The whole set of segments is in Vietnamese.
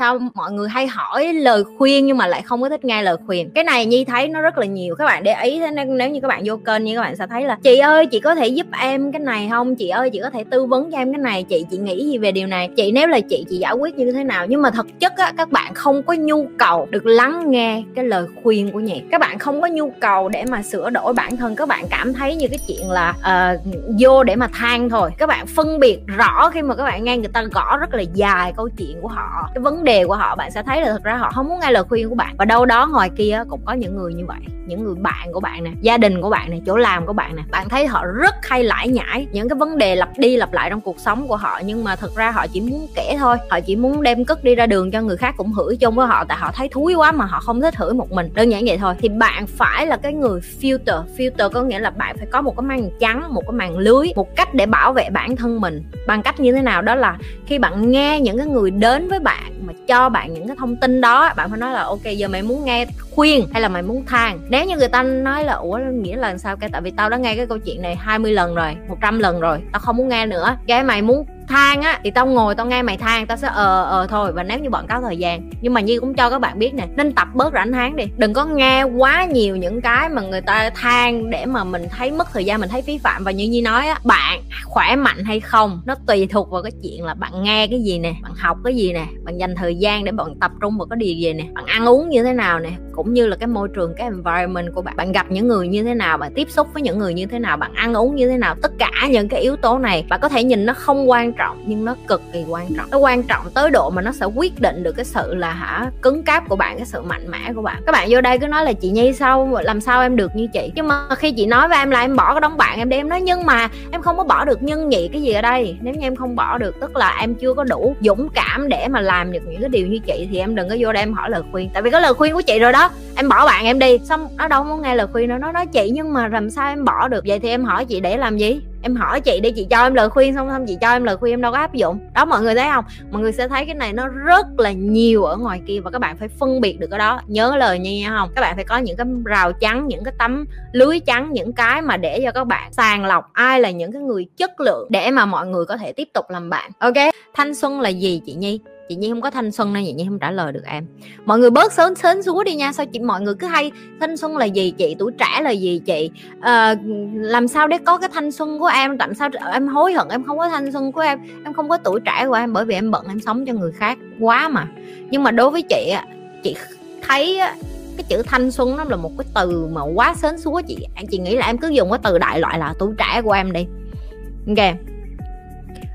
sao mọi người hay hỏi lời khuyên nhưng mà lại không có thích nghe lời khuyên. Cái này nhi thấy nó rất là nhiều các bạn để ý thế nên nếu như các bạn vô kênh như các bạn sẽ thấy là chị ơi chị có thể giúp em cái này không? Chị ơi chị có thể tư vấn cho em cái này chị chị nghĩ gì về điều này? Chị nếu là chị chị giải quyết như thế nào? Nhưng mà thực chất á các bạn không có nhu cầu được lắng nghe cái lời khuyên của nhị. Các bạn không có nhu cầu để mà sửa đổi bản thân. Các bạn cảm thấy như cái chuyện là uh, vô để mà than thôi. Các bạn phân biệt rõ khi mà các bạn nghe người ta gõ rất là dài câu chuyện của họ cái vấn đề của họ, bạn sẽ thấy là thực ra họ không muốn nghe lời khuyên của bạn. Và đâu đó ngoài kia cũng có những người như vậy. Những người bạn của bạn nè, gia đình của bạn nè, chỗ làm của bạn nè. Bạn thấy họ rất hay lải nhải những cái vấn đề lặp đi lặp lại trong cuộc sống của họ. Nhưng mà thực ra họ chỉ muốn kể thôi. Họ chỉ muốn đem cất đi ra đường cho người khác cũng hửi chung với họ. Tại họ thấy thúi quá mà họ không thích hửi một mình. Đơn giản vậy thôi. Thì bạn phải là cái người filter. Filter có nghĩa là bạn phải có một cái màn trắng, một cái màn lưới, một cách để bảo vệ bản thân mình. Bằng cách như thế nào? Đó là khi bạn nghe những cái người đến với bạn mà cho bạn những cái thông tin đó, bạn phải nói là, ok, giờ mày muốn nghe khuyên hay là mày muốn than? Nếu như người ta nói là, ủa, nghĩa là sao? Cái tại vì tao đã nghe cái câu chuyện này 20 lần rồi 100 lần rồi, tao không muốn nghe nữa. Cái mày muốn than á, thì tao ngồi tao nghe mày than tao sẽ ờ ờ thôi, và nếu như bọn có thời gian. Nhưng mà như cũng cho các bạn biết nè, nên tập bớt rảnh tháng đi. Đừng có nghe quá nhiều những cái mà người ta than để mà mình thấy mất thời gian, mình thấy phí phạm. Và như nhi nói á, bạn khỏe mạnh hay không, nó tùy thuộc vào cái chuyện là bạn nghe cái gì nè, bạn học cái gì nè, bạn dành thời gian để bạn tập trung vào cái điều gì nè, bạn ăn uống như thế nào nè cũng như là cái môi trường, cái environment của bạn. Bạn gặp những người như thế nào, bạn tiếp xúc với những người như thế nào, bạn ăn uống như thế nào, tất cả những cái yếu tố này, bạn có thể nhìn nó không quan trọng nhưng nó cực kỳ quan trọng. Nó quan trọng tới độ mà nó sẽ quyết định được cái sự là hả, cứng cáp của bạn, cái sự mạnh mẽ của bạn. Các bạn vô đây cứ nói là chị nhi, sao, làm sao em được như chị? Nhưng mà khi chị nói với em là em bỏ cái đống bạn em đi. Em nói, nhưng mà em không có bỏ được nhân nhị cái gì ở đây. Nếu như em không bỏ được, tức là em chưa có đủ dũng cảm để mà làm được những cái điều như chị thì em đừng có vô đây em hỏi lời khuyên. Tại vì cái lời khuyên của chị rồi đó em bỏ bạn em đi. Xong nó đâu muốn nghe lời khuyên nữa nó nói chị nhưng mà làm sao em bỏ được? Vậy thì em hỏi chị để làm gì? Em hỏi chị đi chị cho em lời khuyên. Xong xong chị cho em lời khuyên em đâu có áp dụng. Đó mọi người thấy không? Mọi người sẽ thấy cái này nó rất là nhiều ở ngoài kia và các bạn phải phân biệt được cái đó. Nhớ lời nha, nha không? Các bạn phải có những cái rào chắn những cái tấm lưới chắn những cái mà để cho các bạn sàng lọc ai là những cái người chất lượng để mà mọi người có thể tiếp tục làm bạn. Ok? Thanh xuân là gì chị nhi? Chị nhi không có thanh xuân nên chị nhi không trả lời được em. Mọi người bớt sớm sến súa đi nha. Sao chị mọi người cứ hay thanh xuân là gì chị? Tuổi trẻ là gì chị? À, làm sao để có cái thanh xuân của em? Tại sao em hối hận em không có thanh xuân của em? Em không có tuổi trẻ của em bởi vì em bận em sống cho người khác quá mà. Nhưng mà đối với chị chị thấy cái chữ thanh xuân nó là một cái từ mà quá sến súa chị. Chị nghĩ là em cứ dùng cái từ đại loại là tuổi trẻ của em đi. Ok.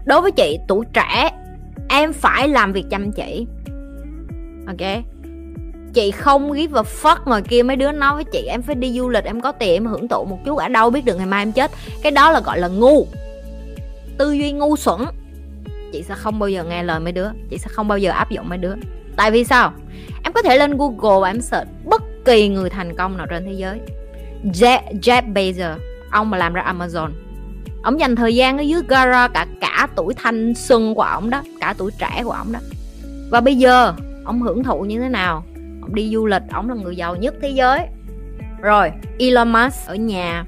Đối với chị tuổi trẻ em phải làm việc chăm chỉ. Ok? Chị không give a fuck ngoài kia mấy đứa nói với chị em phải đi du lịch em có tiền em hưởng thụ một chút ở đâu biết được ngày mai em chết. Cái đó là gọi là ngu. Tư duy ngu xuẩn. Chị sẽ không bao giờ nghe lời mấy đứa. Chị sẽ không bao giờ áp dụng mấy đứa. Tại vì sao? Em có thể lên google và em search bất kỳ người thành công nào trên thế giới. Jeff, Jeff Bezos ông mà làm ra Amazon ông dành thời gian ở dưới gara cả cả tuổi thanh xuân của ông đó, cả tuổi trẻ của ông đó. Và bây giờ, ông hưởng thụ như thế nào? Ông đi du lịch, ông là người giàu nhất thế giới. Rồi, Elon Musk ở nhà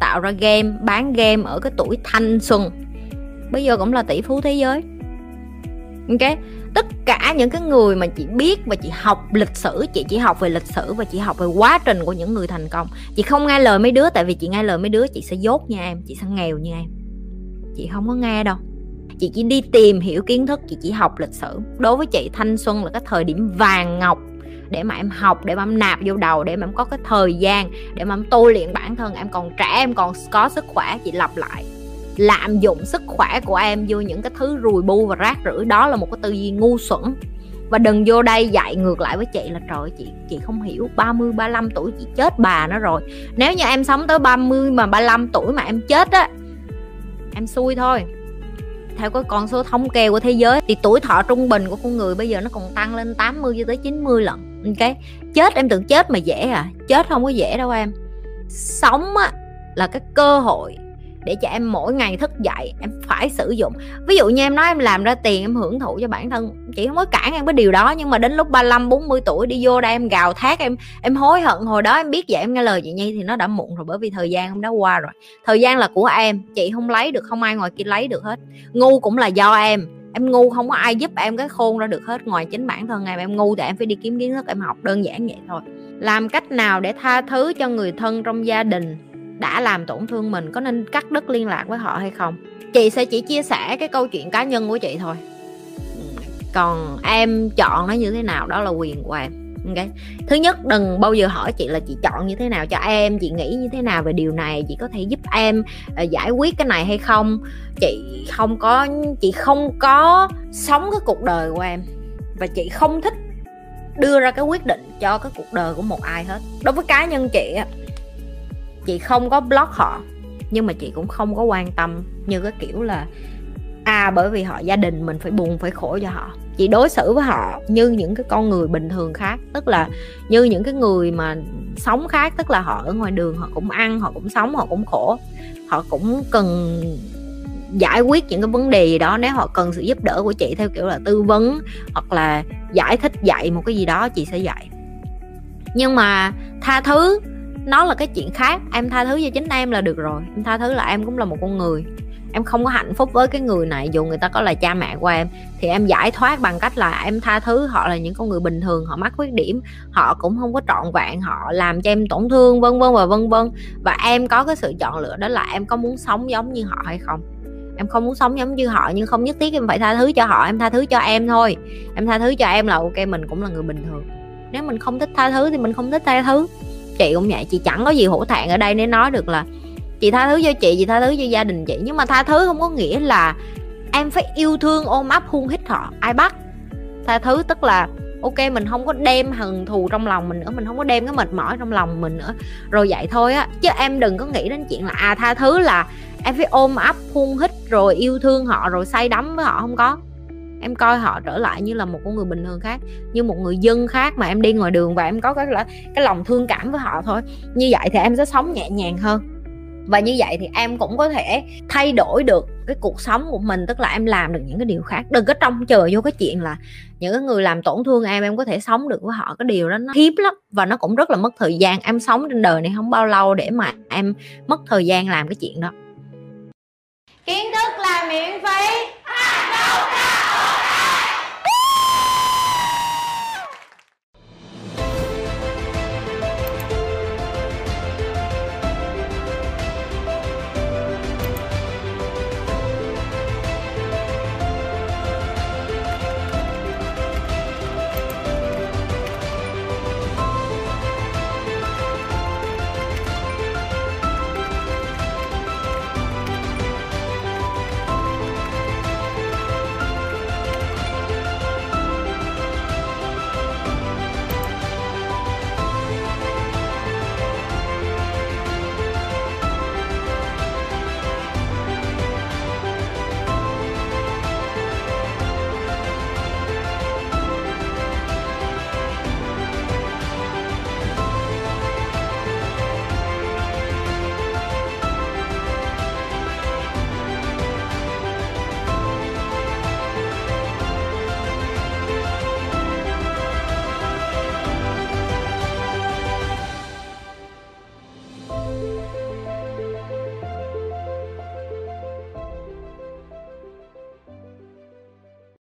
tạo ra game, bán game ở cái tuổi thanh xuân. Bây giờ cũng là tỷ phú thế giới. Ok? Tất cả những cái người mà chị biết và chị học lịch sử, chị chỉ học về lịch sử và chị học về quá trình của những người thành công. Chị không nghe lời mấy đứa, tại vì chị nghe lời mấy đứa, chị sẽ dốt như em, chị sẽ nghèo như em. Chị không có nghe đâu. Chị chỉ đi tìm hiểu kiến thức, chị chỉ học lịch sử. Đối với chị, thanh xuân là cái thời điểm vàng ngọc để mà em học, để mà em nạp vô đầu, để mà em có cái thời gian, để mà em tu luyện bản thân. Em còn trẻ, em còn có sức khỏe, chị lặp lại lạm dụng sức khỏe của em vô những cái thứ rùi bu và rác rưởi. Đó là một cái tư duy ngu xuẩn. Và đừng vô đây dạy ngược lại với chị là, trời chị chị không hiểu 30 35 tuổi chị chết bà nó rồi. Nếu như em sống tới 30 mà 35 tuổi mà em chết á, em xui thôi. Theo cái con số thống kê của thế giới thì tuổi thọ trung bình của con người bây giờ nó còn tăng lên 80 cho tới 90 lần ok? Chết em tưởng chết mà dễ à? Chết không có dễ đâu em. Sống á là cái cơ hội để cho em mỗi ngày thức dậy, em phải sử dụng. Ví dụ như em nói em làm ra tiền em hưởng thụ cho bản thân, chị không có cản em cái điều đó, nhưng mà đến lúc 35 40 tuổi đi vô đây em gào thét, em em hối hận. Hồi đó em biết vậy, em nghe lời chị Nhi thì nó đã muộn rồi, bởi vì thời gian không đã qua rồi. Thời gian là của em, chị không lấy được, không ai ngoài kia lấy được hết. Ngu cũng là do em. Em ngu không có ai giúp em cái khôn ra được hết, ngoài chính bản thân em. Em ngu thì em phải đi kiếm kiến thức, em học đơn giản vậy thôi. Làm cách nào để tha thứ cho người thân trong gia đình? Đã làm tổn thương mình có nên cắt đứt liên lạc với họ hay không? Chị sẽ chỉ chia sẻ cái câu chuyện cá nhân của chị thôi. Còn em chọn nó như thế nào đó là quyền của em. Ok. Thứ nhất đừng bao giờ hỏi chị là chị chọn như thế nào cho em chị nghĩ như thế nào về điều này chị có thể giúp em uh, giải quyết cái này hay không. Chị không có chị không có sống cái cuộc đời của em và chị không thích đưa ra cái quyết định cho cái cuộc đời của một ai hết. Đối với cá nhân chị chị không có block họ, nhưng mà chị cũng không có quan tâm như cái kiểu là à bởi vì họ gia đình mình phải buồn, phải khổ cho họ. Chị đối xử với họ như những cái con người bình thường khác, tức là như những cái người mà sống khác, tức là họ ở ngoài đường, họ cũng ăn, họ cũng sống, họ cũng khổ. Họ cũng cần giải quyết những cái vấn đề gì đó, nếu họ cần sự giúp đỡ của chị theo kiểu là tư vấn hoặc là giải thích, dạy một cái gì đó, chị sẽ dạy. Nhưng mà tha thứ nó là cái chuyện khác. Em tha thứ cho chính em là được rồi. Em tha thứ là em cũng là một con người. Em không có hạnh phúc với cái người này, dù người ta có là cha mẹ của em. Thì em giải thoát bằng cách là em tha thứ họ là những con người bình thường, họ mắc khuyết điểm, họ cũng không có trọn vẹn, họ làm cho em tổn thương, vân vân và vân vân. Và em có cái sự chọn lựa đó là em có muốn sống giống như họ hay không. Em không muốn sống giống như họ, nhưng không nhất thiết em phải tha thứ cho họ. Em tha thứ cho em thôi. Em tha thứ cho em là ok, mình cũng là người bình thường. Nếu mình không thích tha thứ thì mình không thích tha thứ chị cũng vậy, chị chẳng có gì hổ thẹn ở đây để nói được là chị tha thứ cho chị chị tha thứ cho gia đình chị. Nhưng mà tha thứ không có nghĩa là em phải yêu thương, ôm ấp hôn hít họ, ai bắt. Tha thứ tức là, ok, mình không có đem hận thù trong lòng mình nữa, mình không có đem cái mệt mỏi trong lòng mình nữa. Rồi vậy thôi á, chứ em đừng có nghĩ đến chuyện là à tha thứ là em phải ôm ấp hôn hít, rồi yêu thương họ, rồi say đắm với họ, không có em coi họ trở lại như là một con người bình thường khác, như một người dân khác mà em đi ngoài đường và em có cái là, cái lòng thương cảm với họ thôi. Như vậy thì em sẽ sống nhẹ nhàng hơn. Và như vậy thì em cũng có thể thay đổi được cái cuộc sống của mình, tức là em làm được những cái điều khác. Đừng có trông chờ vô cái chuyện là những cái người làm tổn thương em em có thể sống được với họ. Cái điều đó nó hiếp lắm và nó cũng rất là mất thời gian. Em sống trên đời này không bao lâu để mà em mất thời gian làm cái chuyện đó. Kiến thức là miễn phí.